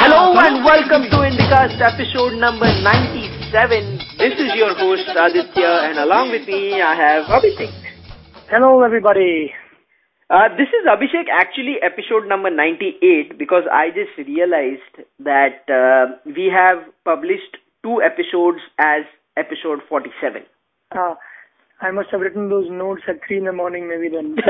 Hello and welcome to Indicast episode number 97. This is your host Aditya and along with me I have Abhishek. Hello, everybody. Uh, this is Abhishek actually episode number 98 because I just realized that uh, we have published two episodes as episode 47. Uh, I must have written those notes at three in the morning, maybe then.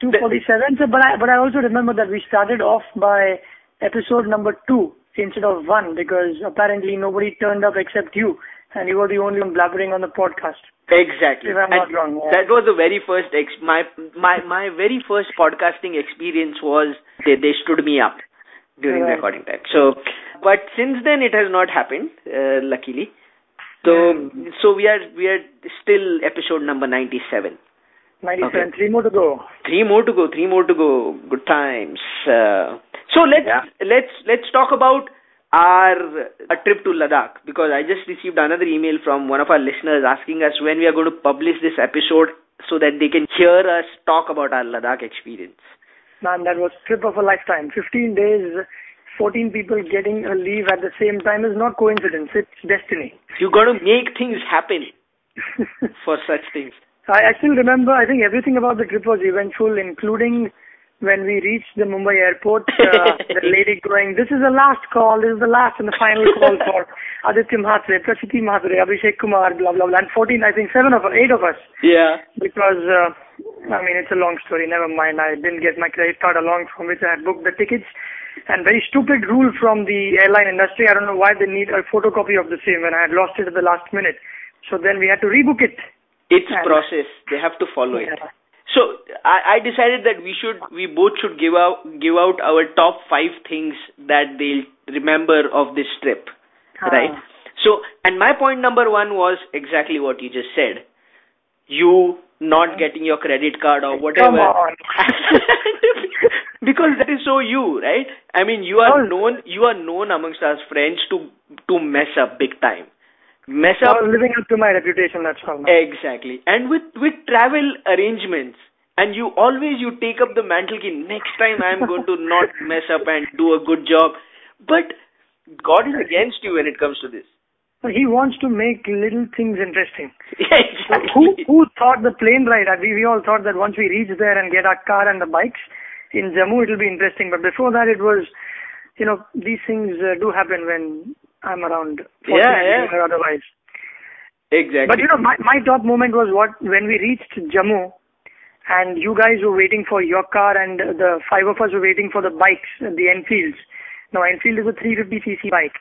Two forty-seven. So, but I but I also remember that we started off by episode number two instead of one because apparently nobody turned up except you, and you were the only one blabbering on the podcast. Exactly. If I'm not wrong, yeah. That was the very first ex- my my my very first podcasting experience was they they stood me up during the Right. recording time. So, but since then it has not happened, uh, luckily. So Hmm. so we are we are still episode number ninety seven. Ninety-seven. Okay. Three more to go. Three more to go. Three more to go. Good times. Uh, so let's Yeah. let's let's talk about our a trip to Ladakh because I just received another email from one of our listeners asking us when we are going to publish this episode so that they can hear us talk about our Ladakh experience. Man, that was trip of a lifetime. Fifteen days, fourteen people getting a leave at the same time is not coincidence. It's destiny. You got to make things happen for such things. I, I still remember, I think everything about the trip was eventful, including when we reached the Mumbai airport, uh, the lady going, this is the last call, this is the last and the final call for Aditya Mhatre, Prasiti Mhatre, Abhishek Kumar, blah, blah, blah, and 14, I think seven of us, eight of us, Yeah. because, uh, I mean, it's a long story, never mind, I didn't get my credit card along from which I had booked the tickets, and very stupid rule from the airline industry, I don't know why they need a photocopy of the same when I had lost it at the last minute. So then we had to rebook it. It's And- process. They have to follow it. So I, I decided that we should, we both should give out, give out our top five things that they'll remember of this trip, right? Ah. So, and my point number one was exactly what you just said. You not getting your credit card or whatever. Come on. because that is so you, right? I mean, you are known, you are known amongst us friends to, to mess up big time. Mess up living up to my reputation, that's all. Exactly. And with with travel arrangements, and you always you take up the mantle ki next time I am going to not mess up and do a good job. But God is against you when it comes to this. He wants to make little things interesting. exactly. Who who thought the plane ride? uh, We we all thought that once we reach there and get our car and the bikes in Jammu, it'll be interesting. But before that, it was, you know, these things uh, do happen when I'm around. Yeah, yeah. Or otherwise. Exactly. But you know, my my top moment was what when we reached Jammu, and you guys were waiting for your car, and the five of us were waiting for the bikes, the Enfields. Now Enfield is a 350cc bike,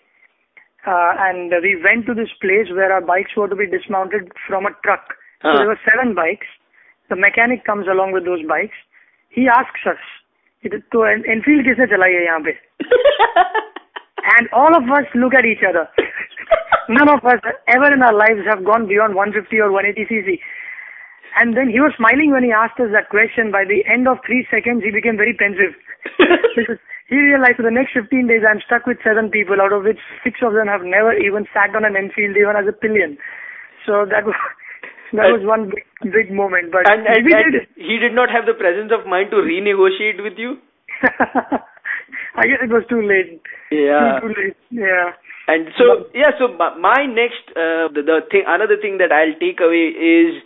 and we went to this place where our bikes were to be dismounted from a truck. So Huh. there were seven bikes. The mechanic comes along with those bikes. He asks us, "इधर तो Enfield किसने चलाई है यहाँ पे?" And all of us look at each other. None of us ever in our lives have gone beyond 150 or 180 cc. And then he was smiling when he asked us that question. By the end of three seconds, he became very pensive. he realized for the next 15 days, I'm stuck with seven people, out of which six of them have never even sat on an Enfield, even as a pillion. So that was that was one big, big moment. But and, and, and did. he did not have the presence of mind to renegotiate with you. I guess it was too late. Yeah. Too, too late. Yeah. And so yeah, so my, my next uh, the, the thing another thing that I'll take away is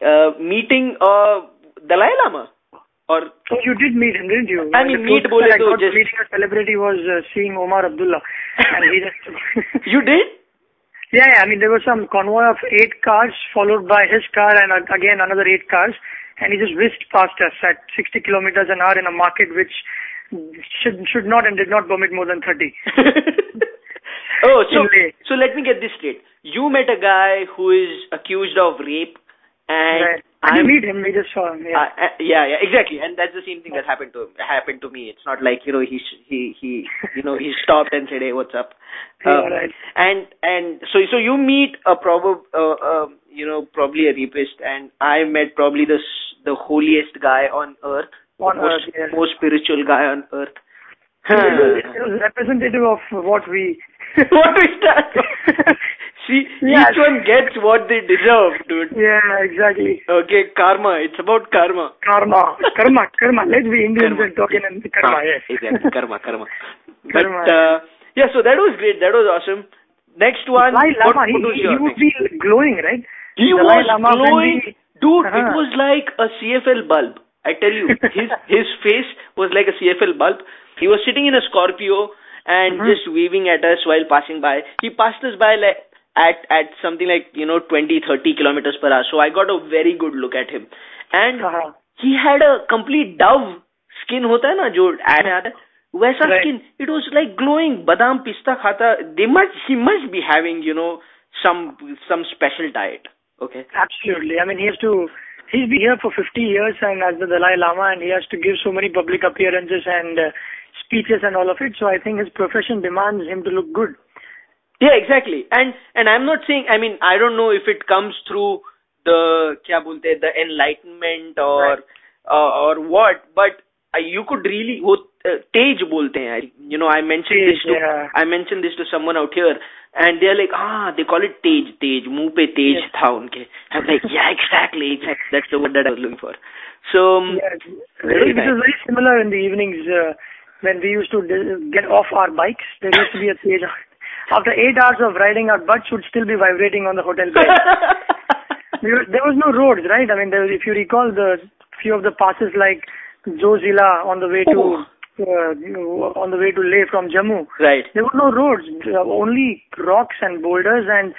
uh, meeting uh, Dalai Lama or So you did meet him, didn't you? I mean, meet bole I to just- meeting a celebrity was uh, seeing Omar Abdullah, and he just. you did. yeah, yeah, I mean, there was some convoy of eight cars followed by his car and uh, again another eight cars, and he just whisked past us at 60 kilometers an hour in a market which should should not and did not permit more than 30. oh, so so let me get this straight. You met a guy who is accused of rape, and Right. I meet him. We just saw him. Yeah. Uh, uh, yeah, yeah, exactly, and that's the same thing that happened to happened to me. It's not like you know he he he you know he stopped and said, "Hey, what's up?" Yeah, Um, right. And and so so you meet a probab uh, uh, you know probably a rapist, and I met probably the the holiest guy on earth, On the most, earth, yes. most spiritual guy on earth. it, was, it was representative of what we. what is that? See, Yes. each one gets what they deserve, dude. Yeah, exactly. Okay, karma. It's about karma. Karma, karma, karma. Let's be Indians Karma. and talk in karma. Ah, Yes. Exactly. Karma, karma. Karma. But, uh, yeah, so that was great. That was awesome. Next one. Dalai Lama, he, was he, he would be glowing, right? He Dalai was Lama glowing. we- Dude, it Uh-huh. was like a CFL bulb. I tell you, his his face was like a CFL bulb. He was sitting in a Scorpio and Mhm. just waving at us while passing by. He passed us by like at at something like you know 20 30 kilometers per hour. So I got a very good look at him, and Uh-huh. he had a complete dove skin होता है ना जो ad में आता है वैसा Right. skin it was like glowing badam pista खाता they must he must be having you know some some special diet okay Absolutely. I mean, he has to. He's been here for 50 years and as the Dalai Lama, and he has to give so many public appearances and uh, speeches and all of it. So I think his profession demands him to look good. Yeah, exactly. And and I'm not saying. I mean, I don't know if it comes through the क्या बोलते हैं, the enlightenment or Right. uh, or what, but uh, you could really वो uh, तेज बोलते हैं. I- You know, I mentioned Tej, this to yeah. I mentioned this to someone out here, and they're like, ah, they call it तेज तेज मुंह पे तेज Yes. था उनके. I'm like, yeah, exactly, exactly. That's the word that I was looking for. So um, Yeah, very it was nice. very similar in the evenings uh, when we used to d- get off our bikes. There used to be a stage. After eight hours of riding, our butts would still be vibrating on the hotel bed. There was no roads, right? I mean, there was, if you recall the few of the passes like Zojila on the way to Oh. uh, on the way to Leh from Jammu. right. There were no roads, uh, only rocks and boulders and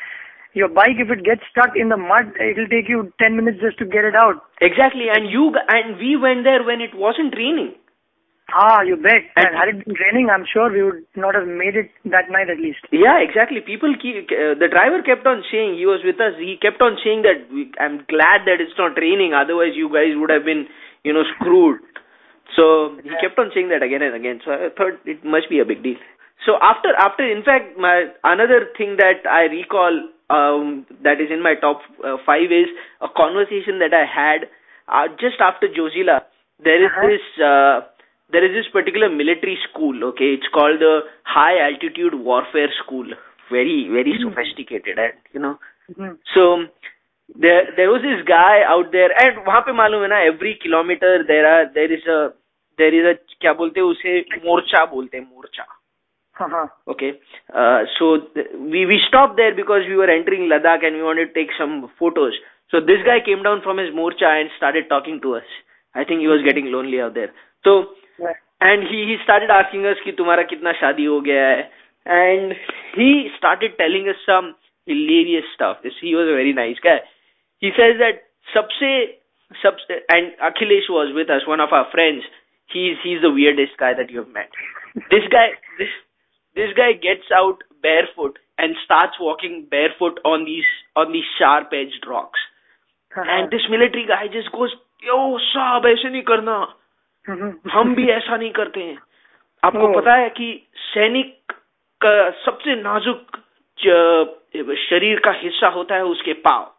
your bike, if it gets stuck in the mud, it'll take you 10 minutes just to get it out. Exactly, and you and we went there when it wasn't raining. Ah, you bet. And- And had it been raining, I'm sure we would not have made it that night at least. Yeah, exactly. People keep, uh, the driver kept on saying, he was with us, he kept on saying that we, I'm glad that it's not raining, otherwise you guys would have been, you know, screwed. So he kept on saying that again and again. So I thought it must be a big deal. So after, after, in fact, my, another thing that I recall, um, that is in my top uh, five is a conversation that I had, uh, just after Zojila. There is Uh-huh. this, uh, there is this particular military school, okay, it's called the High Altitude Warfare School. Very, very Hmm. sophisticated, and, you know. Mhm. So, there, there was this guy out there, and वहाँ पे मालूम है ना, every kilometer there are, there is a, there is a, क्या बोलते हैं उसे, मोर्चा बोलते हैं, मोर्चा. Uh-huh. Okay. Uh, so th- we we stopped there because we were entering Ladakh and we wanted to take some photos. So this guy came down from his morcha and started talking to us. I think he was getting lonely out there. So and he started asking us कि तुम्हारा कितना शादी हो गया है? And he started telling us some hilarious stuff this he was very nice guy he says that सबसे सबसे and Akhilesh was with us one of our friends he is he is the weirdest guy that you have met this guy this guy gets out barefoot and starts walking barefoot on these on this sharp edged rocks. uh-huh. and this military guy just goes yo sahab aise Mhm. हम भी ऐसा नहीं करते हैं." आपको. पता है कि सैनिक का सबसे नाजुक शरीर का हिस्सा होता है उसके पाव.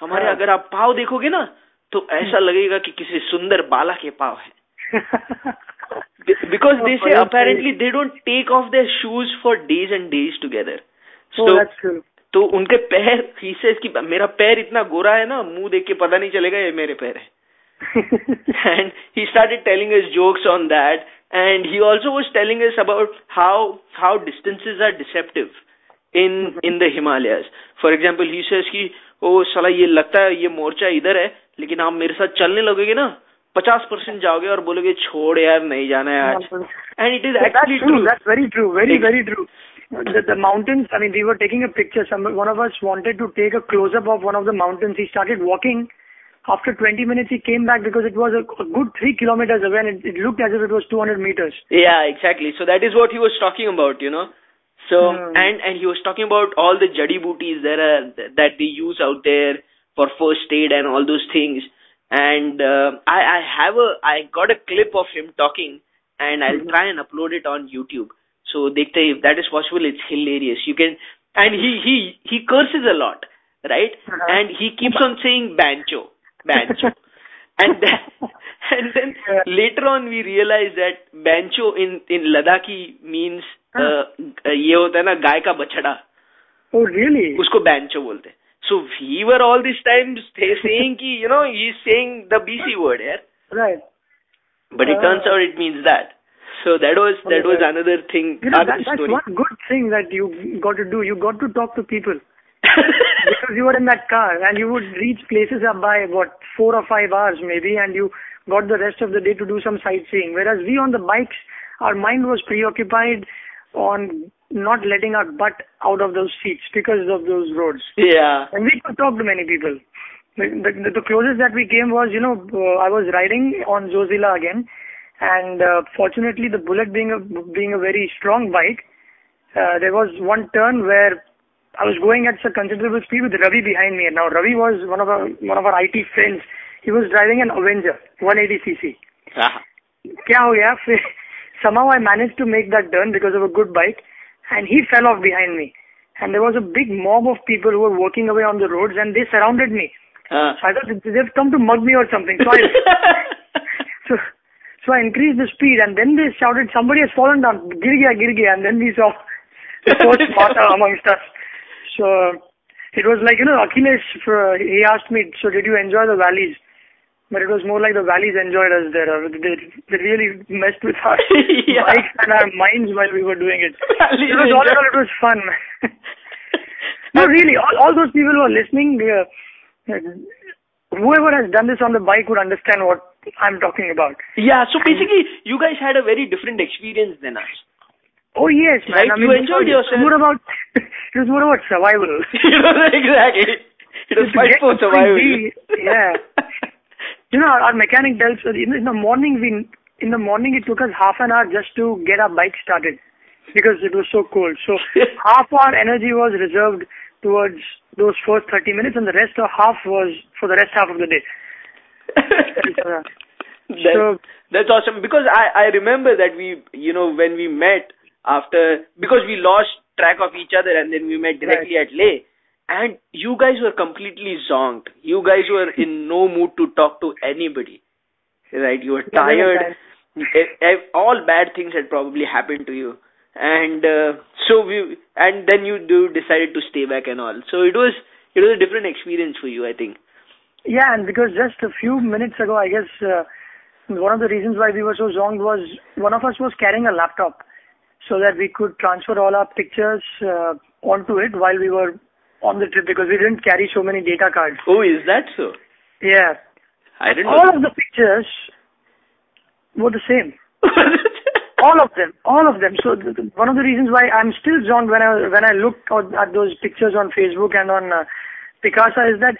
हमारे हाँ. अगर आप पाव देखोगे ना तो ऐसा लगेगा कि किसी सुंदर बाला के पाव है. because they say apparently they don't take off their shoes for days and days together. Oh, that's true. तो उनके पैर ही says कि मेरा पैर इतना गोरा है ना मुँह देख के पता नहीं चलेगा ये मेरे पैर है and he started telling us jokes on that and he also was telling us about how how distances are deceptive in in the Himalayas for example he says कि ओ साला ये लगता है ये मोर्चा इधर है लेकिन आप मेरे साथ चलने लगोगे ना पचास परसेंट जाओगे और बोलोगे छोड़ यार नहीं जाना है आज and it is Yeah, actually that's true. true That's very true. Very, Ex- very true. The, the mountains, I mean, we were taking a picture. Some, one of us wanted to take a close-up of one of the mountains. He started walking. After 20 minutes, he came back because it was a, a good three kilometers away and it, looked as if it was 200 meters. Yeah, exactly. So that is what he was talking about, you know. So Hmm. and and he was talking about all the jadi booties that are that they use out there for first aid and all those things. And uh, I I have a I got a clip of him talking, and I'll Mhm. try and upload it on YouTube. So dekhte if that is possible, it's hilarious. You can and he he he curses a lot, right? Uh-huh. And he keeps on saying bancho, bancho. and then and then Yeah. later on we realized that bancho in in ladakhi means uh, uh, ये होता है ना गाय का बछड़ा Oh, really? उसको बैंचो बोलते हैं so we were all this time saying कि you know he's saying the BC word यार Right. but it Ah. turns out it means that so that was that was Okay. another thing You know, other that, that's story one good thing that you got to do. You got to talk to people. because you were in that car and you would reach places up by what four or five hours maybe and you got the rest of the day to do some sightseeing. Whereas we on the bikes our mind was preoccupied on not letting our butt out of those seats because of those roads. Yeah. And we could talk to many people. The, the, the closest that we came was you know uh, i was riding on Zojila again and uh, fortunately the bullet being a being a very strong bike uh, there was one turn where I was going at a considerable speed with Ravi behind me. And now Ravi was one of our one of our IT friends. He was driving an Avenger 180cc. Ah. क्या हो गया फिर somehow I managed to make that turn because of a good bike, and he fell off behind me. And there was a big mob of people who were working away on the roads, and they surrounded me. Ah. So I thought they've come to mug me or something. So I so, so I increased the speed, and then they shouted, "Somebody has fallen down! Gir gaya, gir gaya!" And then we saw the first martyr amongst us. So it was like you know, Akhilesh. He asked me, "So did you enjoy the valleys?" But it was more like the valleys enjoyed us there. Uh, They, they really messed with our Yeah. bikes and our minds while we were doing it. Valleys it was all in all, it was fun. no, really, all, all those people who are listening, uh, whoever has done this on the bike would understand what I'm talking about. yeah so basically you guys had a very different experience than us Oh yes, man. Right, I mean, you enjoyed it was yourself. More about it was more about survival. you know exactly it was fight for survival yeah. You know, our, our mechanic tells us in, in the morning we in the morning it took us half an hour just to get our bike started because it was so cold. So half our energy was reserved towards those first 30 minutes and the rest of half was for the rest half of the day. So- that's awesome because I I remember that we you know when we met after because we lost track of each other and then we met directly at Leh and you guys were completely zonked. You guys were in no mood to talk to anybody. Right? You were Yeah, there were tired. All bad things had probably happened to you. And uh, so we and then you do decided to stay back and all. So it was it was a different experience for you, I think. Yeah, and because just a few minutes ago, I guess uh, one of the reasons why we were so zonked was one of us was carrying a laptop so that we could transfer all our pictures uh, onto it while we were on the trip because we didn't carry so many data cards. Oh, is that so? Yeah. I didn't All know. of the pictures were the same. All of them, all of them. So th- one of the reasons why I'm still zonked when I when I look at, at those pictures on Facebook and on uh, Picasa is that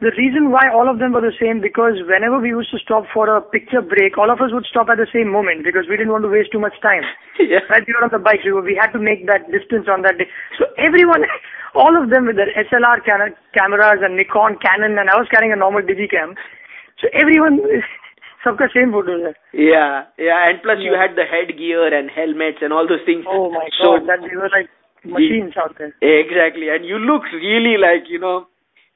the reason why all of them were the same because whenever we used to stop for a picture break, all of us would stop at the same moment because we didn't want to waste too much time. yeah. Right, we were on the bikes. We, were, we had to make that distance on that day. So everyone, all of them with their SLR cam- cameras and Nikon, Canon, and I was carrying a normal Digicam. So everyone, सबका same photos है. Yeah, yeah, and plus you Yeah. had the headgear and helmets and all those things. Oh my So- god, that we were like machines out there. Exactly, and you look really like you know,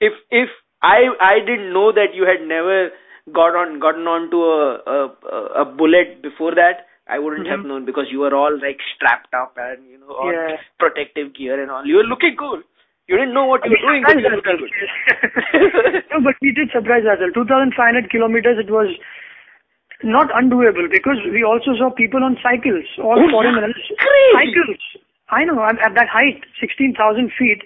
if if I I didn't know that you had never got on gotten onto a a, a- a bullet before that, I wouldn't have Mhm. known because you were all like strapped up and you know all Yeah. protective gear and all. You were looking cool. You didn't know what you were doing, but you good. no, but we did surprise ourselves. 2,500 kilometers, it was not undoable because we also saw people on cycles, all Oh, foreigners. Cycles. I know, I'm at that height, 16,000 feet,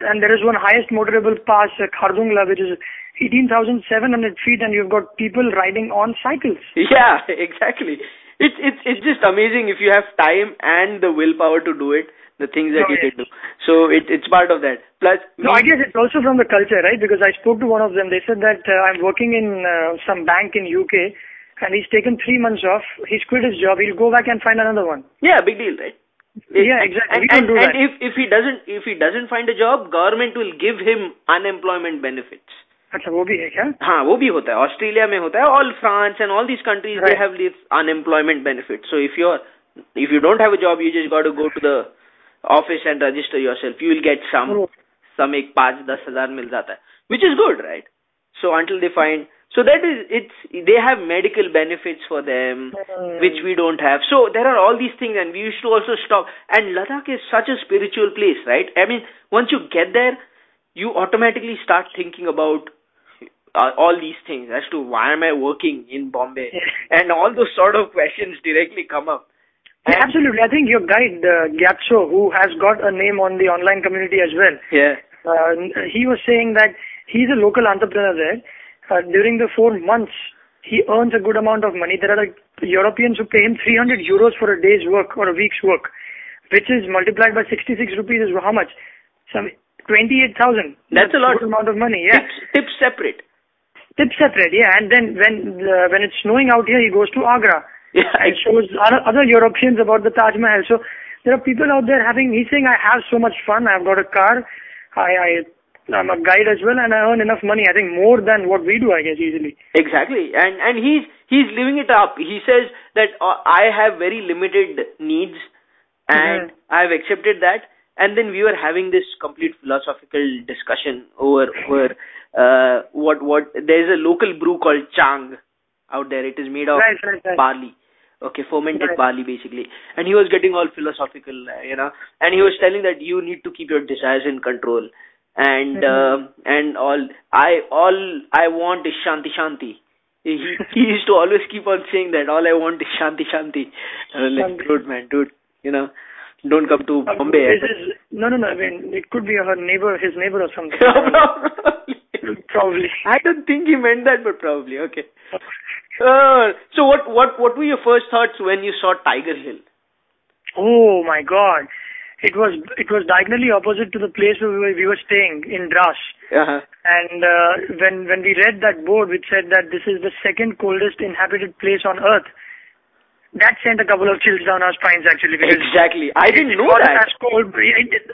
and there is one highest motorable pass, uh, Khardungla, which is 18,700 feet, and you've got people riding on cycles. Yeah, exactly. It's it's it's just amazing if you have time and the willpower to do it. The things that you yes. can do. So it it's part of that. Plus, No, I guess it's also from the culture, right? Because I spoke to one of them. They said that uh, I'm working in uh, some bank in UK, and he's taken three months off. He's quit his job. He'll go back and find another one. yeah, big deal, right? Yeah, exactly. And, We and, don't do and that. if if he doesn't if he doesn't find a job, government will give him unemployment benefits. अच्छा वो भी है क्या? हाँ वो भी होता है ऑस्ट्रेलिया में होता है all France and all these countries they Right. Have this unemployment benefit so if you if you don't have a job you just got to go to the office and register yourself you will get some Oh, सम एक पाँच दस हजार मिल जाता है which is good right so until they find so that is, it's, they have medical benefits for them, Mm. which we don't have. So there are all these things and we used to also stop. And Ladakh is such a spiritual place, right? I mean, once you get there, you automatically start thinking about uh, all these things as to why am I working in Bombay? And all those sort of questions directly come up. Yeah, absolutely. I think your guide, uh, Gyatso, who has got a name on the online community as well, Yeah. uh, he was saying that he's a local entrepreneur there. Uh, during the four months, he earns a good amount of money. There are like Europeans who pay him 300 euros for a day's work or a week's work, which is multiplied by 66 rupees is how much? Some 28,000. That's a lot. Good amount of money, yeah. Tips, tips separate. Tips separate, yeah. And then when uh, when it's snowing out here, he goes to Agra Yeah. and shows other, other Europeans about the Taj Mahal. So there are people out there having. He's saying, I have so much fun. I've got a car. I, I I'm a guide as well, and I earn enough money. I think more than what we do, I guess, easily. Exactly, and and he's he's living it up. He says that uh, I have very limited needs, and. I've accepted that. And then we were having this complete philosophical discussion over over uh, what what there's a local brew called Chang out there. It is made of Right, right, right. barley. Okay, fermented Right. barley basically. And he was getting all philosophical, uh, you know, and he was telling that you need to keep your desires in control. And Mhm. uh, and all I all I want is shanti shanti. He he used to always keep on saying that all I want is shanti shanti. Was like, dude, man, dude, you know, don't come to Uh, Bombay. This is, no, no, no. I mean, it could be her neighbor, his neighbor or something. probably. Probably. I don't think he meant that, but probably okay. Uh, so what what what were your first thoughts when you saw Tiger Hill? Oh my God! It was it was diagonally opposite to the place where we were, we were staying in Dras. Uh-huh. And uh, when when we read that board which said that this is the second coldest inhabited place on Earth, that sent a couple of chills down our spines actually. Because Exactly. I didn't know that. As cold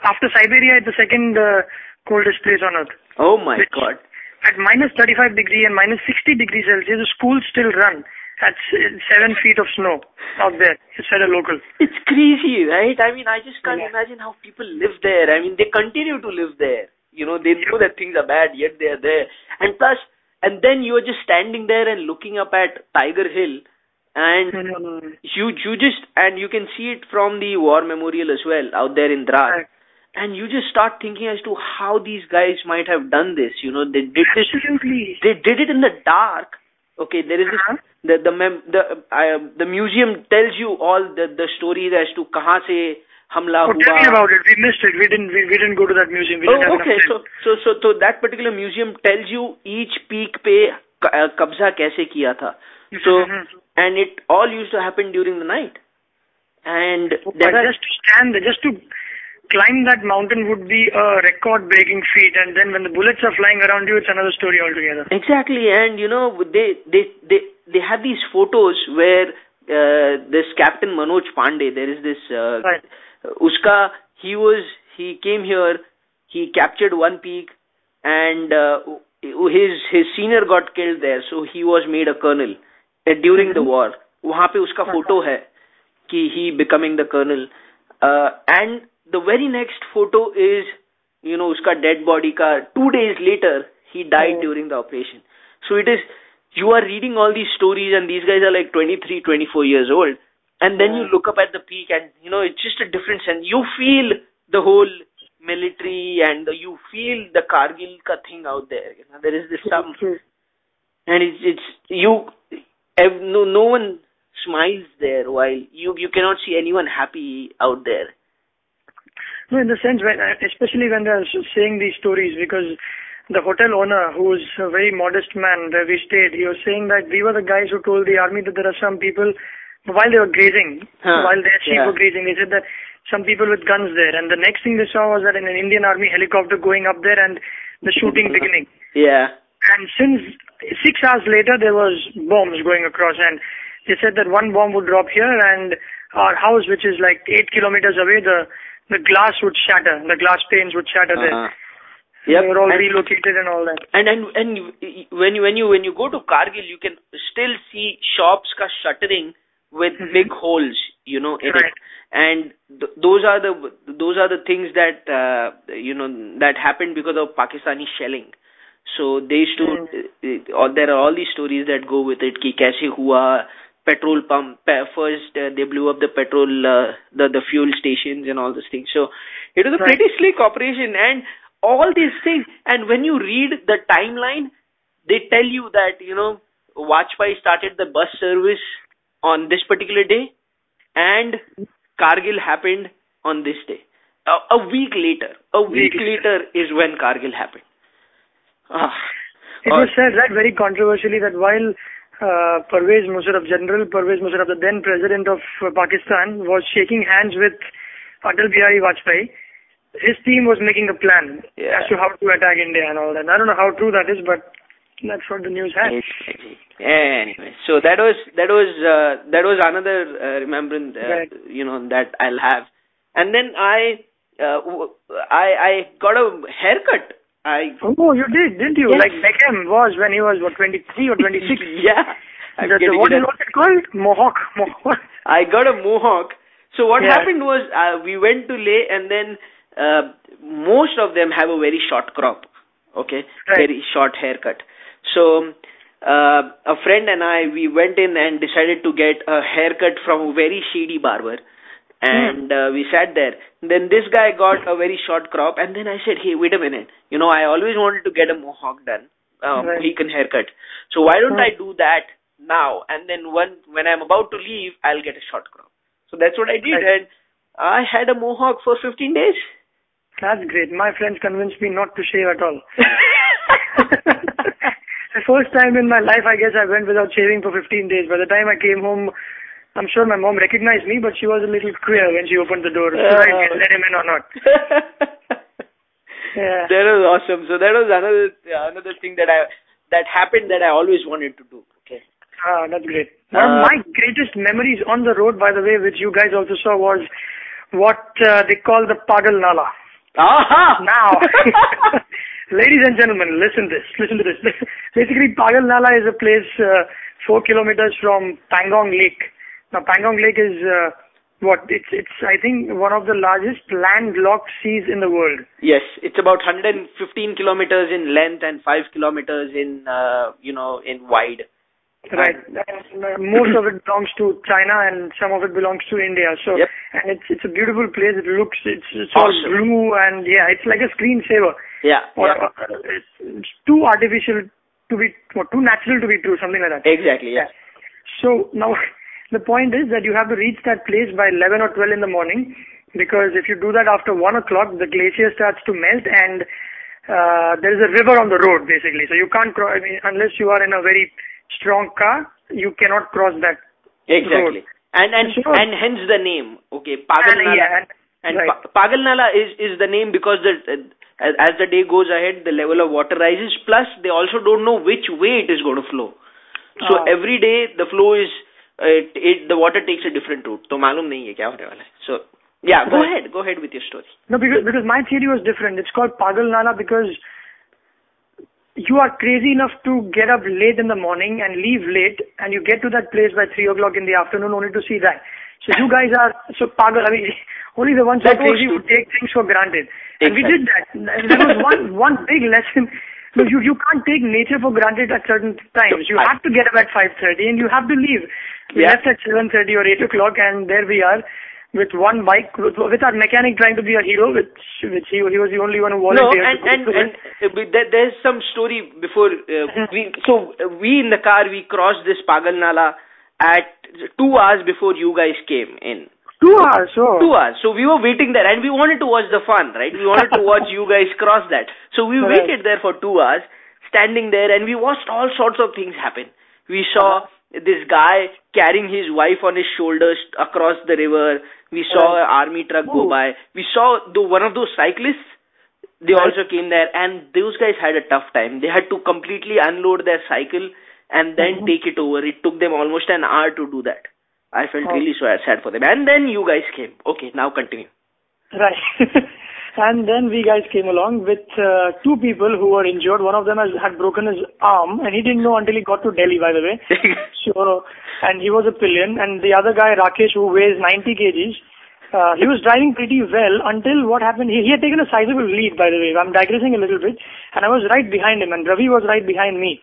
after Siberia, it's the second uh, coldest place on Earth. Oh my god. At minus 35 degree and minus 60 degrees Celsius, the schools still run at s- seven feet of snow out there. Said a local. It's crazy, right? I mean, I just can't Yeah. imagine how people live there. I mean, they continue to live there. You know, they know that things are bad, yet they are there. And plus, and then you are just standing there and looking up at Tiger Hill, and Mm. you you just and you can see it from the war memorial as well out there in Dras. Right. And you just start thinking as to how these guys might have done this. You know, they did this Absolutely. they did it in the dark. Okay, there is uh-huh. the the mem, the uh, the museum tells you all the the stories as to kahan se hamla oh, hua. Tell me about it. We missed it. We didn't we, we didn't go to that museum. We oh, okay. So so so so that particular museum tells you each peak pe uh, kabza kaise kiya tha. Mm-hmm. So and it all used to happen during the night. And oh, there are, just to stand there, just to climb that mountain would be a record-breaking feat. And then when the bullets are flying around you, it's another story altogether. Exactly, and you know they they they they have these photos where uh, this Captain Manoj Pandey, there is this uh, Right. Uska, he was he came here, he captured one peak, and uh, his his senior got killed there, so he was made a colonel uh, during the war. वहाँ पे उसका photo है कि he becoming the colonel, uh, and the very next photo is, you know, uska dead body Car. Two days later, he died oh. during the operation. So it is, you are reading all these stories and these guys are like 23, 24 years old. And then you look up at the peak and, you know, it's just a difference and you feel the whole military and you feel the Kargil ka thing out there. You know, there is this some, and it's, it's, you, no, no one smiles there while you, you cannot see anyone happy out there. No, in the sense when, uh, especially when they're saying these stories, because the hotel owner, who was a very modest man where we stayed, he was saying that we were the guys who told the army that there are some people, while they were grazing, Huh, while their sheep yeah. were grazing, they said that some people with guns there. And the next thing they saw was that an Indian army helicopter going up there and the shooting beginning. Yeah. And since six hours later, there was bombs going across, and they said that one bomb would drop here, and our house, which is like eight kilometers away, the the glass would shatter, the glass panes would shatter there. Uh-huh. Yep. They were all and, relocated and all that. and and and when you when you when you go to Kargil, you can still see shops ka shuttering with Mhm. big holes, you know, in Right. it. And th- those are the those are the things that uh, you know that happened because of Pakistani shelling. So they used to, uh, uh, there are all these stories that go with it. Ki kaise hua, petrol pump, first uh, they blew up the petrol, uh, the, the fuel stations and all these things. So it was a Right. pretty slick operation and all these things. And when you read the timeline, they tell you that, you know, Vajpayee started the bus service on this particular day and Kargil happened on this day. A, a week later, a week later is when Kargil happened. Ah. It was said that very controversially that while uh, Pervez Musharraf, General Pervez Musharraf, the then president of uh, Pakistan, was shaking hands with Atal Bihari Vajpayee, his team was making a plan Yeah. as to how to attack India and all that. I don't know how true that is, but that's what the news had. Exactly. Anyway, so that was that was uh, that was another uh, remembrance, uh, Right. you know, that I'll have. And then I uh, w- I I got a haircut. I Oh, you did, didn't you? Yes. Like Beckham was when he was, what, 23 or 26? yeah. I'm getting what is it called? Mohawk. Mohawk. I got a mohawk. So what Yeah. happened was uh, we went to Leh and then uh, most of them have a very short crop. Okay, Right. very short haircut. So uh, a friend and I we went in and decided to get a haircut from a very shady barber. And uh, we sat there. Then this guy got a very short crop, and then I said, "Hey, wait a minute. You know, I always wanted to get a mohawk done, uh, Right. Mohican haircut. So why don't Hmm. I do that now? And then when when I'm about to leave, I'll get a short crop. So that's what I did, Right. and I had a mohawk for 15 days. That's great. My friends convinced me not to shave at all. the first time in my life, I guess I went without shaving for 15 days. By the time I came home, I'm sure my mom recognized me, but she was a little queer when she opened the door. Should I Uh. let him in or not? Yeah. That was awesome. So that was another another thing that I that happened that I always wanted to do. Okay. Ah, that's great. One Uh, of my greatest memories on the road, by the way, which you guys also saw, was what uh, they call the Pagal Nala. Aha! Now, ladies and gentlemen, listen this. Listen to this. Basically, Pagal Nala is a place uh, four kilometers from Pangong Lake. Now, Pangong Lake is uh, what? It's it's I think one of the largest landlocked seas in the world. Yes, it's about 115 kilometers in length and 5 kilometers in, uh, you know, in wide. Right. Uh, most of it belongs to China and some of it belongs to India. So, Yep. and it's it's a beautiful place. It looks it's it's all blue and yeah, it's like a screensaver. Yeah, Or, yeah. it's, it's too artificial to be or too natural to be true, something like that. Exactly, yeah. So now the point is that you have to reach that place by 11 or 12 in the morning because if you do that after 1 o'clock, the glacier starts to melt and uh, there is a river on the road basically. So you can't cross, I mean, unless you are in a very strong car, you cannot cross that. Exactly. And and Sure. and hence the name. Okay, Pagal And, yeah, and- And right. Pa- Pagal Nala is is the name because the uh, as, the day goes ahead, the level of water rises. Plus, they also don't know which way it is going to flow. So Ah. every day the flow is uh, it the water takes a different route तो मालूम नहीं है क्या होने वाला है। So yeah go head go head with your story no because because my theory was different it's called Pagal Nala because you are crazy enough to get up late in the morning and leave late and you get to that place by three o'clock in the afternoon only to see that so you guys are so pagal अभी only to take things for granted and we did that was one one big lesson No, you, you can't take nature for granted at certain times. You have to get up at 5.30 and you have to leave. We Yeah. left at 7.30 or 8 o'clock and there we are with one bike, with, with our mechanic trying to be a hero, which, which he, he was the only one who No, volunteered. and and and it. uh, there's some story before uh, we. So uh, we in the car we crossed this Pagal Nala at two hours before you guys came in. Two hours, so. Two hours. So we were waiting there, and we wanted to watch the fun, right? We wanted to watch you guys cross that. So we Right. waited there for two hours, standing there, and we watched all sorts of things happen. We saw this guy carrying his wife on his shoulders across the river. We saw an army truck go by. We saw the, one of those cyclists. They Right. also came there, and those guys had a tough time. They had to completely unload their cycle and then Mhm. take it over. It took them almost an hour to do that. I felt Oh. really so sad for them. And then you guys came. Okay, now continue. Right. and then we guys came along with uh, two people who were injured. One of them has, had broken his arm, and he didn't know until he got to Delhi, by the way. So, and he was a pillion, and the other guy, Rakesh, who weighs 90 kgs, Uh, he was driving pretty well until what happened. He, he had taken a sizable lead, by the way. I'm digressing a little bit, and I was right behind him, and Ravi was right behind me.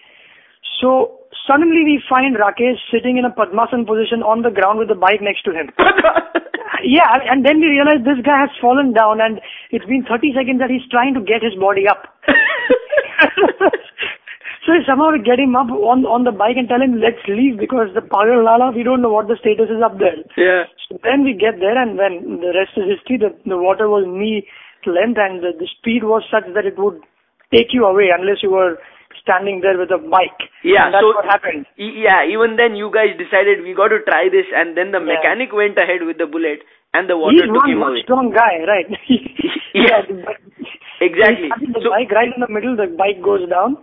So suddenly we find Rakesh sitting in a Padmasan position on the ground with the bike next to him. Oh, yeah, and then we realize this guy has fallen down, and it's been 30 seconds that he's trying to get his body up. so somehow we get him up on on the bike and tell him let's leave because the Pagal Nala we don't know what the status is up there. yeah. So then we get there and when the rest is history, the, the water was knee length and the, the speed was such that it would take you away unless you were standing there with a bike. Yeah, and that's so what happened. e- yeah, even then you guys decided we got to try this, and then the Yeah. mechanic went ahead with the bullet, and the water He's took one, him away. strong guy, right? Yeah. the Exactly. So the So- bike right in the middle, the bike goes down.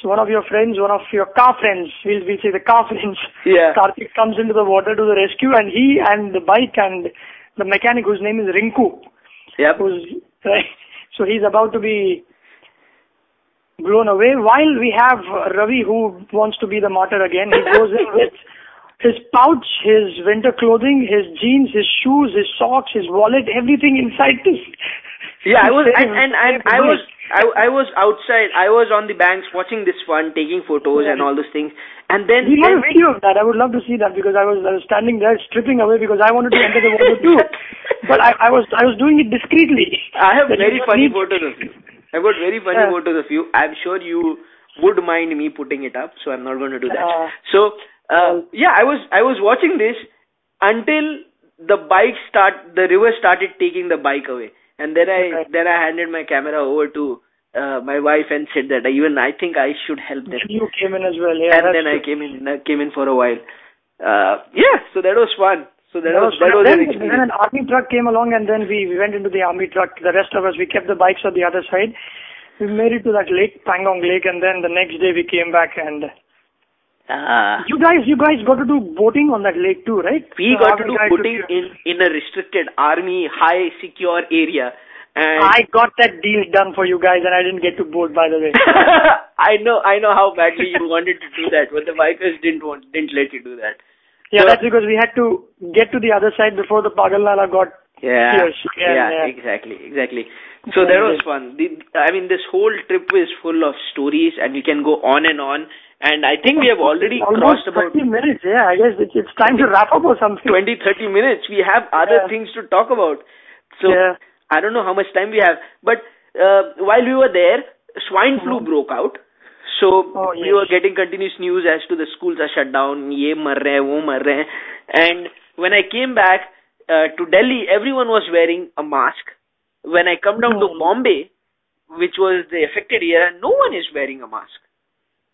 So one of your friends, one of your car friends, we'll, we'll say the car friends, Yeah. Karthik comes into the water to the rescue and he and the bike and the mechanic whose name is Rinku, Yep. who's, right, so he's about to be blown away while we have Ravi who wants to be the martyr again. He goes in with his pouch, his winter clothing, his jeans, his shoes, his socks, his wallet, everything inside this. Yeah, I was, and, and, and I was. I, I was outside, I was on the banks watching this fun, taking photos and all those things, and then, We have a video of that. I would love to see that because I was, I was standing there stripping away because I wanted to enter the water too. But I, I was I was doing it discreetly. I have very funny need- photos of you. I've got very funny Yeah. photos of you. I'm sure you would mind me putting it up, so I'm not going to do that. Uh, so, uh, yeah, I was I was watching this until the bike start the river started taking the bike away, and then I Right. then I handed my camera over to uh, my wife and said that even I think I should help them. You came in as well. Yeah, and then I came in uh, came in for a while. Uh, yeah, so that was fun. So that, That was, was that was then, an then an army truck came along and then we, we went into the army truck. The rest of us, we kept the bikes on the other side. We made it to that lake, Pangong Lake, and then the next day we came back and Ah. you guys, you guys got to do boating on that lake too, right? We The got to do boating took footing you- in in a restricted army high secure area, and I got that deal done for you guys and I didn't get to boat by the way. I know I know how badly you wanted to do that, but the bikers didn't want didn't let you do that. Yeah, that's because we had to get to the other side before the Pagal Nala got Yeah, yeah, yeah, yeah. exactly, exactly. So that was fun. The, I mean, this whole trip is full of stories, and we can go on and on. And I think we have already almost crossed about 30 minutes. Yeah, I guess it's, it's time to wrap up or something. 20, 30 minutes. We have other Yeah. things to talk about. So Yeah. I don't know how much time we have. But uh, while we were there, swine flu broke out. So Oh, we yes. were getting continuous news as to the schools are shut down, ye mar rahe, wo mar rahe. And when I came back uh, to Delhi, everyone was wearing a mask. When I come down to Hmm. Bombay, which was the affected area, no one is wearing a mask.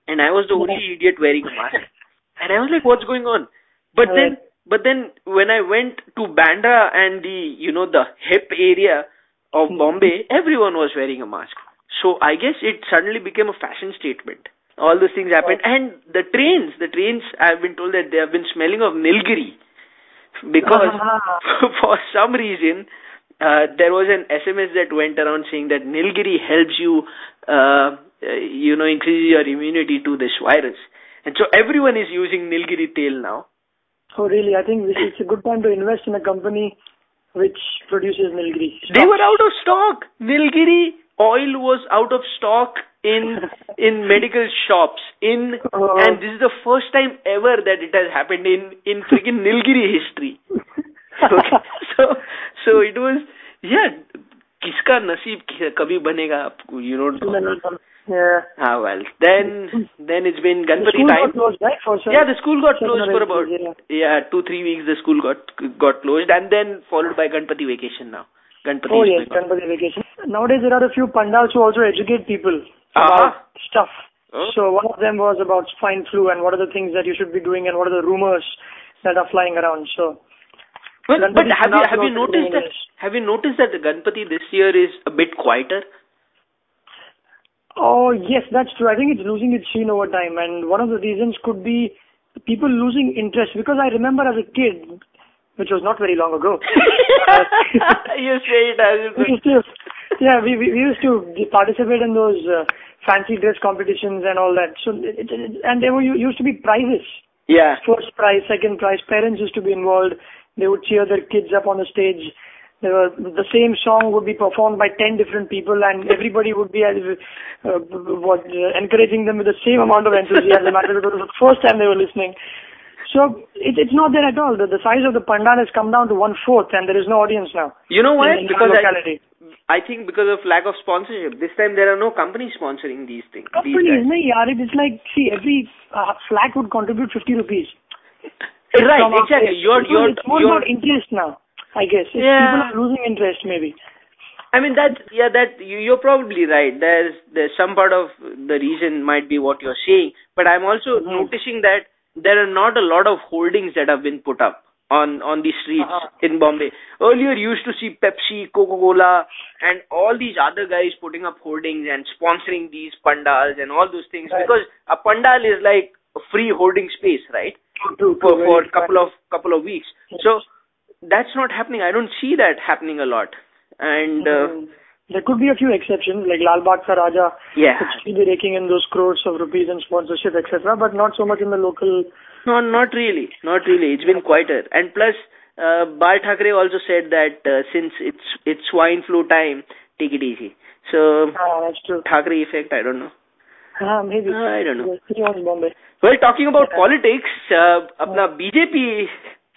And I was the only idiot wearing a mask. And I was like, what's going on? But then, but then when I went to Bandra and the, you know, the hip area of Bombay, everyone was wearing a mask. So I guess it suddenly became a fashion statement. All those things happened. And the trains, the trains, I've been told that they have been smelling of Nilgiri. Because for some reason, uh, there was an SMS that went around saying that Nilgiri helps you, uh, you know, increase your immunity to this virus. And so everyone is using Nilgiri tail now. Oh, really? I think this is a good time to invest in a company which produces Nilgiri. They were out of stock. Nilgiri oil was out of stock in in medical shops. In Oh. and this is the first time ever that it has happened in in freaking Nilgiri history. So so so it was yeah. किसका नसीब कभी बनेगा आपको you don't know. Yeah. Ah well. Then then it's been The Ganpati school time. got closed, right? For some- Yeah, the school got seven closed or for eight about days, yeah. yeah two three weeks. The school got got closed and then followed by Ganpati vacation now. Ganpati Oh yes. Ganpati vacation. Nowadays there are a few pandals who also educate people Ah. about stuff. Oh. So one of them was about swine flu and what are the things that you should be doing and what are the rumors that are flying around. So Well, Ganpati but have you have you noticed that have you noticed that the Ganpati this year is a bit quieter? Oh, yes, that's true. I think it's losing its sheen over time, and one of the reasons could be people losing interest. Because I remember as a kid, which was not very long ago. you say it as if we used to, yeah, we, we we used to participate in those uh, fancy dress competitions and all that. So, it, it, and there were used to be prizes. yeah. First prize, second prize. Parents used to be involved. They would cheer their kids up on the stage. there were, the same song would be performed by 10 different people and everybody would be as, uh, what, uh, encouraging them with the same amount of enthusiasm as it was the first time they were listening. So it, it's not there at all. The, the size of the pandal has come down to one fourth and there is no audience now. You know why? In, in because locality. I, I think because of lack of sponsorship. This time there are no companies sponsoring these things. Companies, no, yaar, it's like, see, every uh, flat would contribute 50 rupees. Right, From exactly. You're, you're, it's more you're, about interest now, I guess. It's Yeah. People are losing interest maybe. I mean that yeah that you- you're probably right. There's there's some part of the reason might be what you're saying, but I'm also Mhm. noticing that there are not a lot of holdings that have been put up on on the streets Uh-huh. in Bombay. Earlier you used to see Pepsi, Coca-Cola, and all these other guys putting up holdings and sponsoring these pandals and all those things Right. because a pandal is like a free holding space, right? True, For for a couple of couple of weeks. So that's not happening. I don't see that happening a lot. And uh, Mm. There could be a few exceptions, like Lal Bagh Ka Raja yeah. could still be raking in those crores of rupees in sponsorship, etc., but not so much in the local. No, not really. Not really. It's been quieter. And plus, uh, Bal Thackeray also said that uh, since it's it's swine flu time, take it easy. So, Ah, that's true. Thackeray effect, I don't know. Ah, maybe. I don't know. He owns Bombay. Well, talking about Yeah. politics, uh, अपना BJP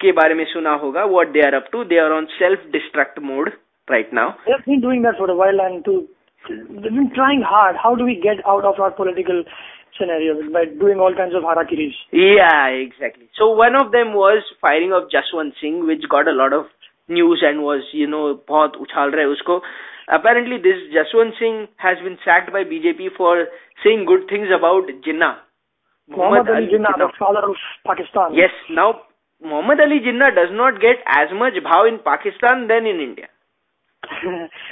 के बारे में सुना होगा what they are up to. They are on self-destruct mode right now. They've been doing that for a while and to, they've been trying hard. How do we get out of our political scenario by doing all kinds of harakiris? Yeah, exactly. So one of them was firing of Jaswant Singh, which got a lot of news and was, you know, बहुत उछाल रहा है उसको. Apparently, this Jaswant Singh has been sacked by BJP for saying good things about Jinnah. Muhammad Ali Jinnah, the father of Pakistan. Yes. Now, Muhammad Ali Jinnah does not get as much bhav in Pakistan than in India.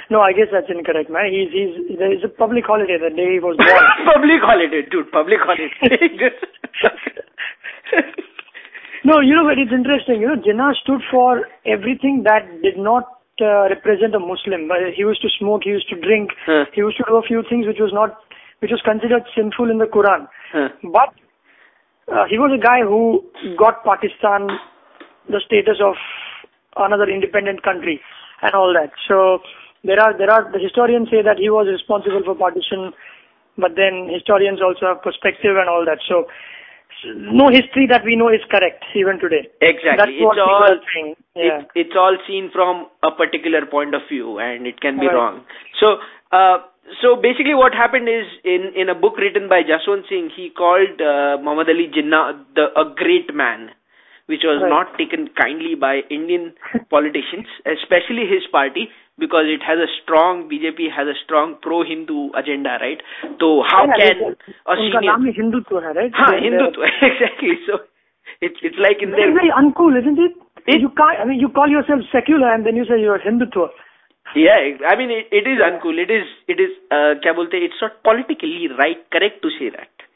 no, I guess that's incorrect, man. He's, he's, there is a public holiday the day he was born. public holiday, dude. Public holiday. No, you know what? It's interesting. You know, Jinnah stood for everything that did not uh, represent a Muslim. Uh, He used to smoke. He used to drink. Huh. He used to do a few things which was not, which was considered sinful in the Quran. Huh. But uh, he was a guy who got Pakistan the status of another independent country and all that. So there are there are the historians say that he was responsible for partition, but then historians also have perspective and all that. So no history that we know is correct even today. Exactly. That's what people all are saying. Yeah. it's it's all seen from a particular point of view and it can be Right. wrong. So uh so basically what happened is in in a book written by Jaswant Singh he called uh, Muhammad Ali Jinnah the a great man which was Right. not taken kindly by Indian politicians especially his party because it has a strong BJP has a strong pro Hindu agenda right so how Yeah, can it's- a उनका senior नाम ही हिंदुत्व है, right? हाँ They're- Hindutva exactly so it's it's like in they're their very uncool, isn't it? It- you can't. I mean, you call yourself secular and then you say you're Hindutva. Yeah, I mean it, it is uncool. It is it is uh, क्या बोलते हैं, it's not politically right, correct to say that.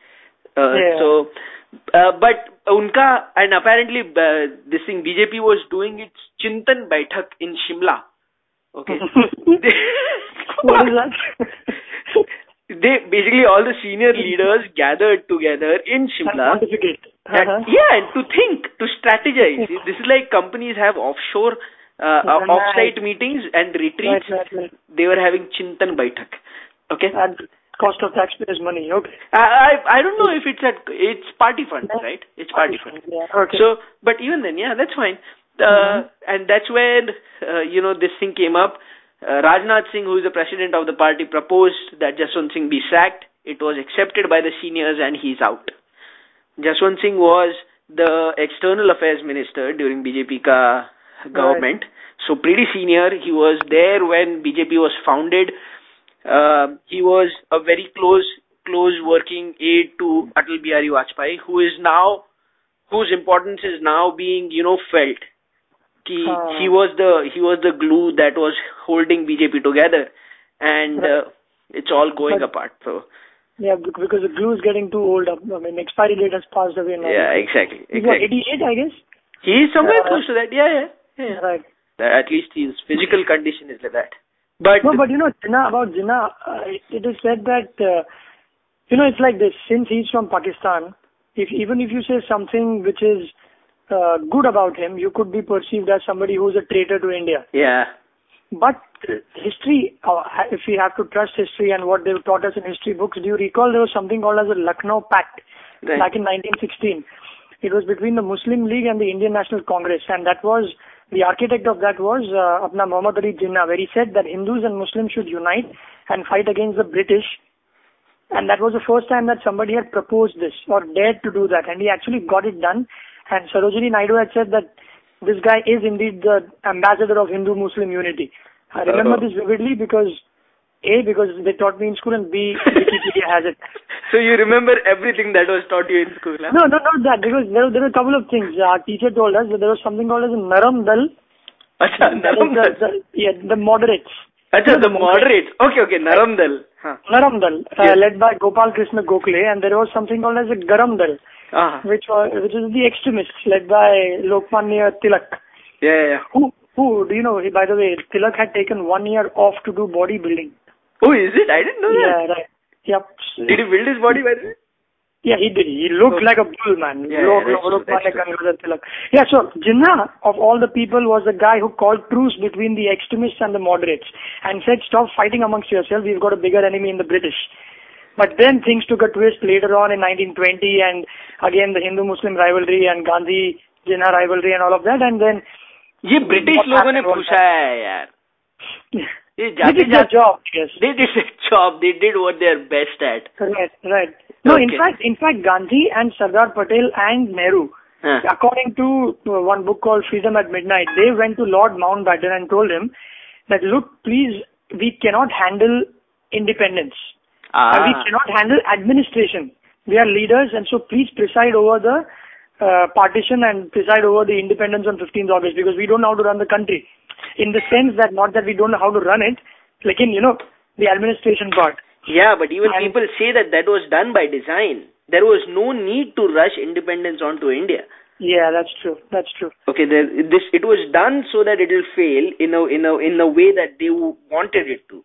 Uh, Yeah. So, uh, but unka and apparently uh, this thing BJP was doing its Chintan Baitak in Shimla. Okay. what is that? they basically all the senior leaders gathered together in Shimla. Uh-huh. Yeah, and to think, to strategize. this is like companies have offshore uh, offsite meetings and retreats. Right, right, right. They were having Chintan Baitak. Okay. That's- cost of taxpayers' money. Okay. I, I I don't know if it's at it's party fund, right? It's party fund. Yeah. Okay. So, but even then, yeah, that's fine. Uh, And that's when uh, you know this thing came up. Uh, Rajnath Singh, who is the president of the party, proposed that Jaswant Singh be sacked. It was accepted by the seniors, and he's out. Jaswant Singh was the external affairs minister during BJP ka government. So pretty senior. He was there when BJP was founded. Uh, he was a very close, close working aide to Atal Bihari Vajpayee, who is now, whose importance is now being, you know, felt. He, Ah. he was the, he was the glue that was holding BJP together, and uh, it's all going But- apart. So yeah, because the glue is getting too old. I mean, expiry date has passed away now. yeah, exactly, He's what, exactly. 88, I guess? He is somewhere Uh, close to that. Yeah, yeah, yeah. Right. At least his physical condition is like that. But, No, but you know, Jinnah, about Jinnah, uh, it, is said that, uh, you know, it's like this. Since he's from Pakistan, if even if you say something which is uh, good about him, you could be perceived as somebody who's a traitor to India. yeah, But history, uh, if we have to trust history and what they've taught us in history books, do you recall there was something called as a Lucknow Pact Right. back in 1916? It was between the Muslim League and the Indian National Congress, and that was the architect of that was uh, Apna Muhammad Ali Jinnah, where he said that Hindus and Muslims should unite and fight against the British. And that was the first time that somebody had proposed this or dared to do that, and he actually got it done. And Sarojini Naidu had said that this guy is indeed the ambassador of Hindu-Muslim unity. I remember this vividly because A, because they taught me in school, and B, Wikipedia has it. So you remember everything that was taught you in school, huh? No, no, not that, because there, there were a couple of things. Our teacher told us that there was something called as Naram Dal. Acha, Naram Dal. the, yeah, the moderates. Acha, the the moderates. Okay, okay, Naram Dal. Huh. Naram Dal, uh, Yes. led by Gopal Krishna Gokhale, and there was something called as a Garam Dal, Ah. which was which is the extremists led by Lokmanya Tilak. Yeah, yeah, yeah. Who, who, do you know, by the way, Tilak had taken one year off to do bodybuilding. Oh, is it? I didn't know that. Yeah, right. Yep. Did he build his body by the way? Yeah, he did. He looked Okay. like a bull, man. Yeah, Lok- yeah, that's Lok- true, that's Lokmanya Gangadhar Tilak. Yeah, so Jinnah, of all the people, was the guy who called truce between the extremists and the moderates and said, stop fighting amongst yourselves. We've got a bigger enemy in the British. But then things took a twist later on in 1920 and again the Hindu-Muslim rivalry and Gandhi-Jinnah rivalry and all of that and then ये British What लोगों ने happened was पूछा है यार they, did their job. Yes. They did their job. They did what they are best at. Correct. Right. No, okay. in fact, in fact, Gandhi and Sardar Patel and Nehru, huh. according to uh, one book called Freedom at Midnight, they went to Lord Mountbatten and told him that look, please, we cannot handle independence. Ah. We cannot handle administration. We are leaders, and so please preside over the uh, partition and preside over the independence on 15th August because we don't know how to run the country. In the sense that not that we don't know how to run it, like in, you know, the administration part. yeah but even And- people say that that was done by design there was no need to rush independence onto India Yeah, that's true. That's true. okay there, this it was done so that it will fail in a in a in a way that they wanted it to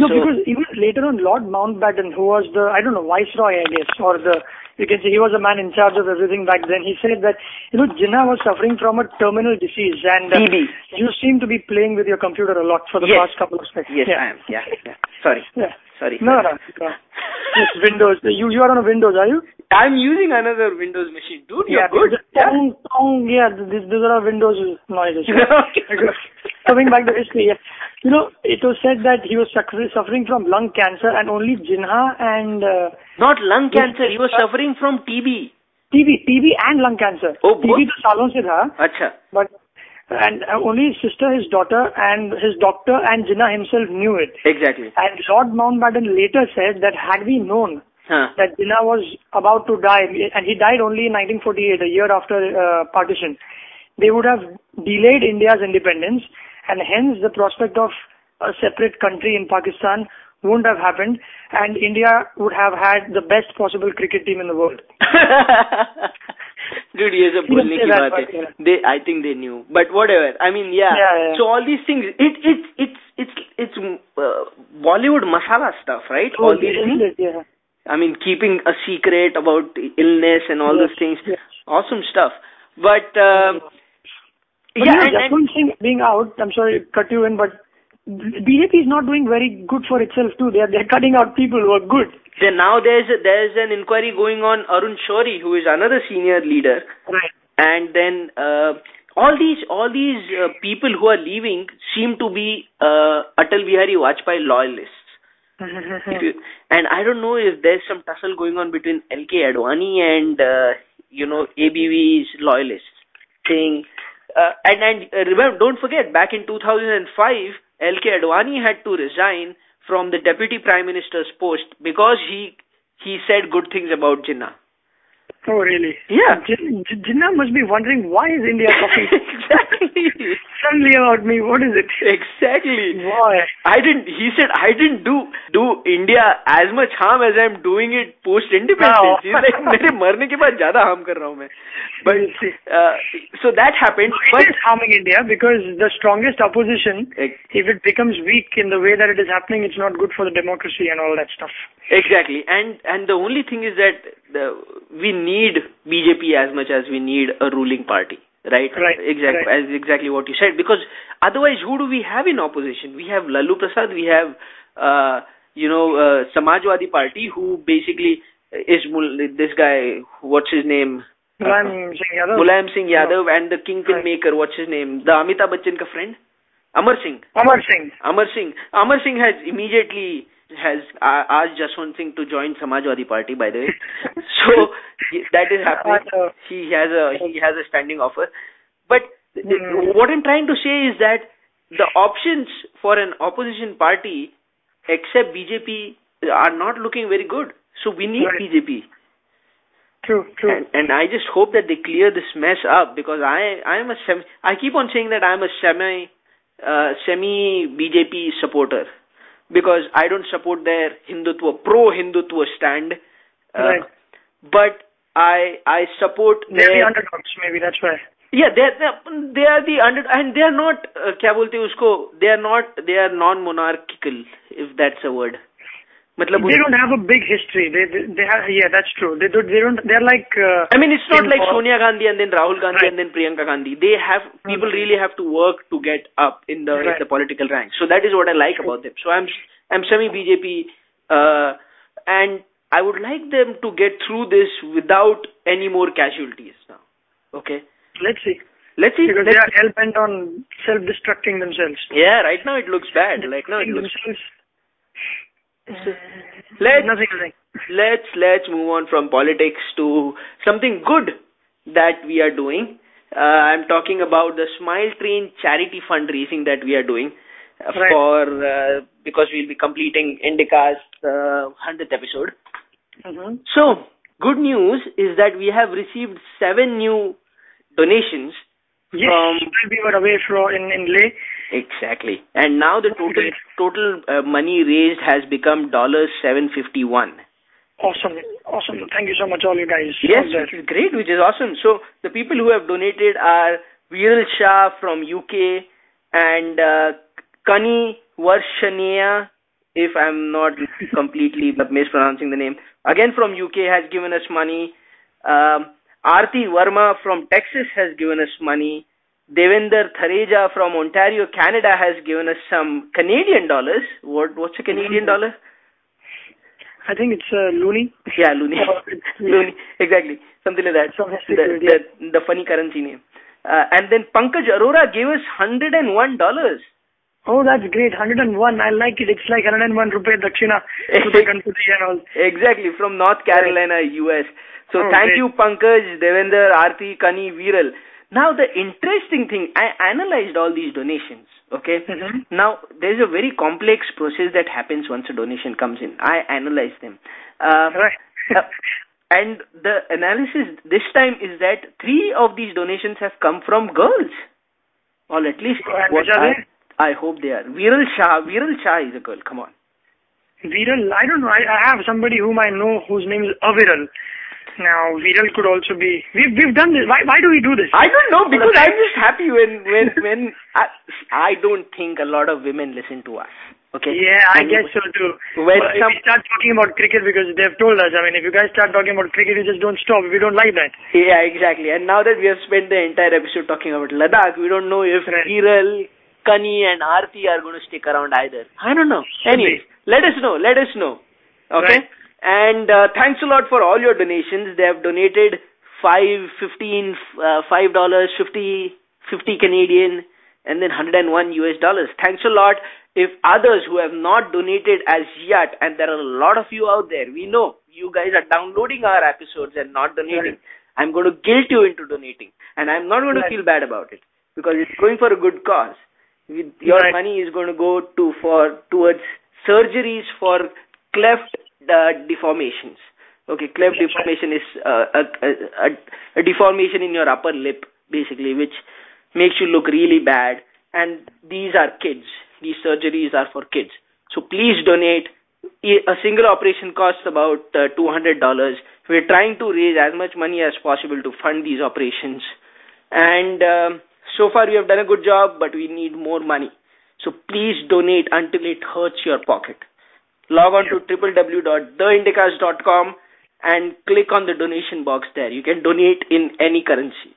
No, So- because even later on, Lord Mountbatten, who was the, I don't know, viceroy, I guess, or the, you can say he was a man in charge of everything back then. He said that, you know, Jinnah was suffering from a terminal disease and uh, TB. you seem to be playing with your computer a lot for the Yes. past couple of seconds. yes yeah. I am yeah, yeah. sorry Yeah. sorry No, no, no. It's Windows. You, you are on a Windows, are you? I'm using another Windows machine. Dude, you're yeah, good. Yeah. Tong, yeah, these, these are Windows noises. Coming back to history, yeah. You know, it was said that he was suffering from lung cancer and only Jinnah and... Uh, Not lung cancer, he was suffering from TB. TB, TB and lung cancer. Oh, TB both? to salon se Acha. But and uh, only his sister, his daughter, and his doctor and Jinnah himself knew it. Exactly. And Lord Mountbatten later said that had we known, huh that Jinnah was about to die, and he died only in 1948, a year after uh, partition, they would have delayed India's independence, and hence the prospect of a separate country in Pakistan wouldn't have happened, and India would have had the best possible cricket team in the world. Dude, ये सब You बोलने can say की that, बात but, है. yeah. They, I think they knew, but whatever. I mean, yeah. Yeah, yeah. So all these things, it, it, it's, it's, it's uh, Bollywood masala stuff, right? all these isn't things. it? Yeah. I mean, keeping a secret about illness and all Yes, those things. yes. Awesome stuff. But um, But yeah, and, just one thing being out, I'm sorry cut you in, but BJP is not doing very good for itself too. They're they're cutting out people who are good. then now there's a, there's an inquiry going on Arun Shourie, who is another senior leader. Right. and then uh, all these all these uh, people who are leaving seem to be uh, Atal Bihari Vajpayee loyalists. If you- and I don't know if there's some tussle going on between LK Advani and uh, you know ABV's loyalists, saying uh, and and uh, remember, don't forget, back in 2005, LK Advani had to resign from the deputy prime minister's post because he he said good things about Jinnah. oh really? Yeah. Jin- Jin- Jinnah must be wondering why is India talking exactly. suddenly about me? What is it? Exactly. Boy. I didn't. He said I didn't do do India as much harm as I'm doing it post independence. No. He's like मेरे मरने के बाद ज्यादा harm कर रहा हूँ मैं. But You see. uh, so that happened. It But is harming India because the strongest opposition, Ex- if it becomes weak in the way that it is happening, it's not good for the democracy and all that stuff. exactly, and and the only thing is that the, we need BJP as much as we need a ruling party. right? Right, Exactly, right. as exactly what you said. Because otherwise, who do we have in opposition? We have Lalu Prasad, we have, uh, you know, uh, Samajwadi Party, who basically is this guy. What's his name? Mulayam Singh Yadav. Mulayam Singh Yadav and the kingpin Right. maker. What's his name? The Amitabh Bachchan ka friend, Amar Singh. Amar Singh. Amar Singh. Amar Singh has immediately has uh, asked Jaswant Singh to join Samajwadi Party. By the way, so that is happening. Uh, He has a he has a standing offer. But th- th- Hmm. what I'm trying to say is that the options for an opposition party, except BJP, are not looking very good. So we need Right. BJP. True, true. And, and I just hope that they clear this mess up because I I am a semi, I keep on saying that I am a semi uh, semi BJP supporter because I don't support their Hindutva pro Hindutva stand, uh, Right. but I I support They're the their underdogs, maybe, that's why. yeah they are they are the under and they are not uh, क्या बोलते हैं उसको they are not they are non monarchical if that's a word They don't have a big history. They they, they have yeah, that's true. They don't they don't they're like. Uh, I mean, it's not like. Sonia Gandhi and then Rahul Gandhi right. and then Priyanka Gandhi. They have people mm. really have to work to get up in the right. in the political ranks. So that is what I like about them. So I'm I'm semi BJP, uh, and I would like them to get through this without any more casualties now. Okay. Let's see. Let's see. Because Let's they are hell bent on self-destructing themselves. Yeah, right now it looks bad. Like now it looks. Let's Nothing, nothing. let's let's move on from politics to something good that we are doing. Uh, I'm talking about the Smile Train charity fundraising that we are doing uh, Right. for uh, because we'll be completing Indica's uh, 100th episode. hmm So, good news is that we have received seven new donations Yes, from we were away from in, in Leh. exactly, and now the total total uh, money raised has become dollars seven fifty one. Awesome, awesome. Thank you so much, all you guys. Yes, which is great, which is awesome. So the people who have donated are Viral Shah from UK and uh, Kani Varshania, if I'm not completely mispronouncing the name, again from UK has given us money. Um, Aarti Verma from Texas has given us money. Devender Thareja from Ontario, Canada has given us some Canadian dollars. What what's a Canadian dollar? I think it's uh, loonie. Yeah, Loonie. Oh, Loonie, exactly. Something like that. The, the, the funny currency name. Uh, and then Pankaj Arora gave us $101. Oh, that's great. 101. I like it. It's like 101 rupee dakshina to the Ganpati and all. Exactly, from North Carolina, US. So Oh, thank great. you, Pankaj, Devender, Aarti, Kani, Viral. Now the interesting thing, I analyzed all these donations, okay? Mhm. Now, there's a very complex process that happens once a donation comes in. I analyzed them. Uh, Right. uh, and the analysis this time is that three of these donations have come from girls. Or at least what I? I hope they are. Viral Shah. Viral Shah is a girl. Come on. Viral, I don't know. I, I have somebody whom I know whose name is Aviral. Now, Viral could also be. We've we've done this. Why why do we do this? I don't know because I'm just happy when when when I, I don't think a lot of women listen to us. Okay. Yeah, I And guess so too. When if some- we start talking about cricket because they've told us, I mean, if you guys start talking about cricket, you just don't stop. We don't like that. Yeah, exactly. And now that we have spent the entire episode talking about Ladakh, we don't know if Right. Viral, Kani, and Aarti are going to stick around either. I don't know. Anyways, let us know. Let us know. Okay. Right. And uh, thanks a lot for all your donations. They have donated five, fifteen, uh, five dollars, fifty, fifty Canadian, and then hundred and one US dollars. Thanks a lot. If others who have not donated as yet, and there are a lot of you out there, we know you guys are downloading our episodes and not donating. I'm going to guilt you into donating, and I'm not going to feel bad about it because it's going for a good cause. With- Your Right. money is going to go to for towards surgeries for cleft uh, deformations. Okay, cleft That's right. deformation is uh, a, a, a, a deformation in your upper lip, basically, which makes you look really bad. And these are kids. These surgeries are for kids. So please donate. A single operation costs about uh, $200. We're trying to raise as much money as possible to fund these operations. And um, so far we have done a good job, but we need more money. So please donate until it hurts your pocket. Log on to www.theindicas.com and click on the donation box there. You can donate in any currency.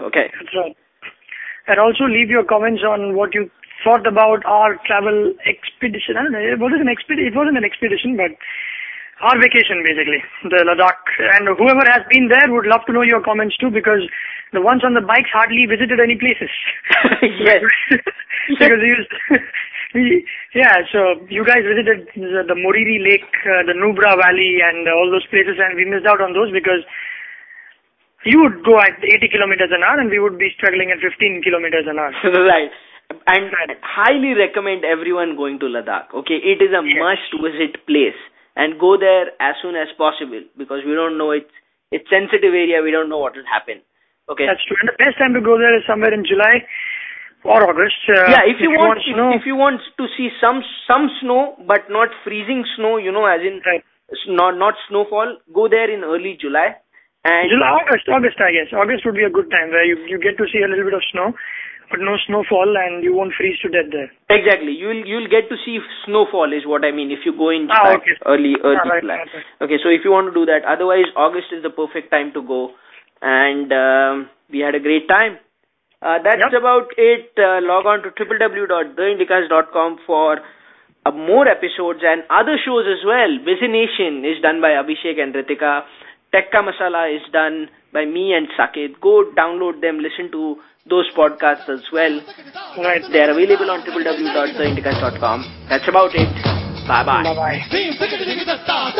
Okay. That's right. And also leave your comments on what you thought about our travel expedition. I don't know, it wasn't an expedition, it wasn't an expedition, but our vacation basically, the Ladakh. And whoever has been there would love to know your comments too because the ones on the bikes hardly visited any places. yes. because we, yeah, so you guys visited the, the Moriri Lake, uh, the Nubra Valley and all those places and we missed out on those because you would go at 80 kilometers an hour and we would be struggling at 15 kilometers an hour. right. And highly recommend everyone going to Ladakh. Okay, it is a Yes. must visit place and go there as soon as possible because we don't know it's it's sensitive area. We don't know what will happen. Okay. That's true. And the best time to go there is somewhere in July or August. Uh, yeah, if you, want, if, snow, if you want to see some some snow but not freezing snow, you know, as in right. not not snowfall, go there in early July. And July, August, August, I guess. August would be a good time where you you get to see a little bit of snow, but no snowfall, and you won't freeze to death there. Exactly. You'll you'll get to see snowfall is what I mean if you go in Ah, okay. early early Ah, right, July. right. Okay, so if you want to do that, otherwise August is the perfect time to go, and um, we had a great time. Uh, that's Yep. about it. Uh, log on to www.theindicas.com for uh, more episodes and other shows as well. Busy Nation is done by Abhishek and Ritika. Tekka Masala is done by me and Sakit. Go download them, listen to those podcasts as well. Right. They are available on www.theindicas.com. That's about it. Bye bye. Bye bye. Team tickety tickety ta,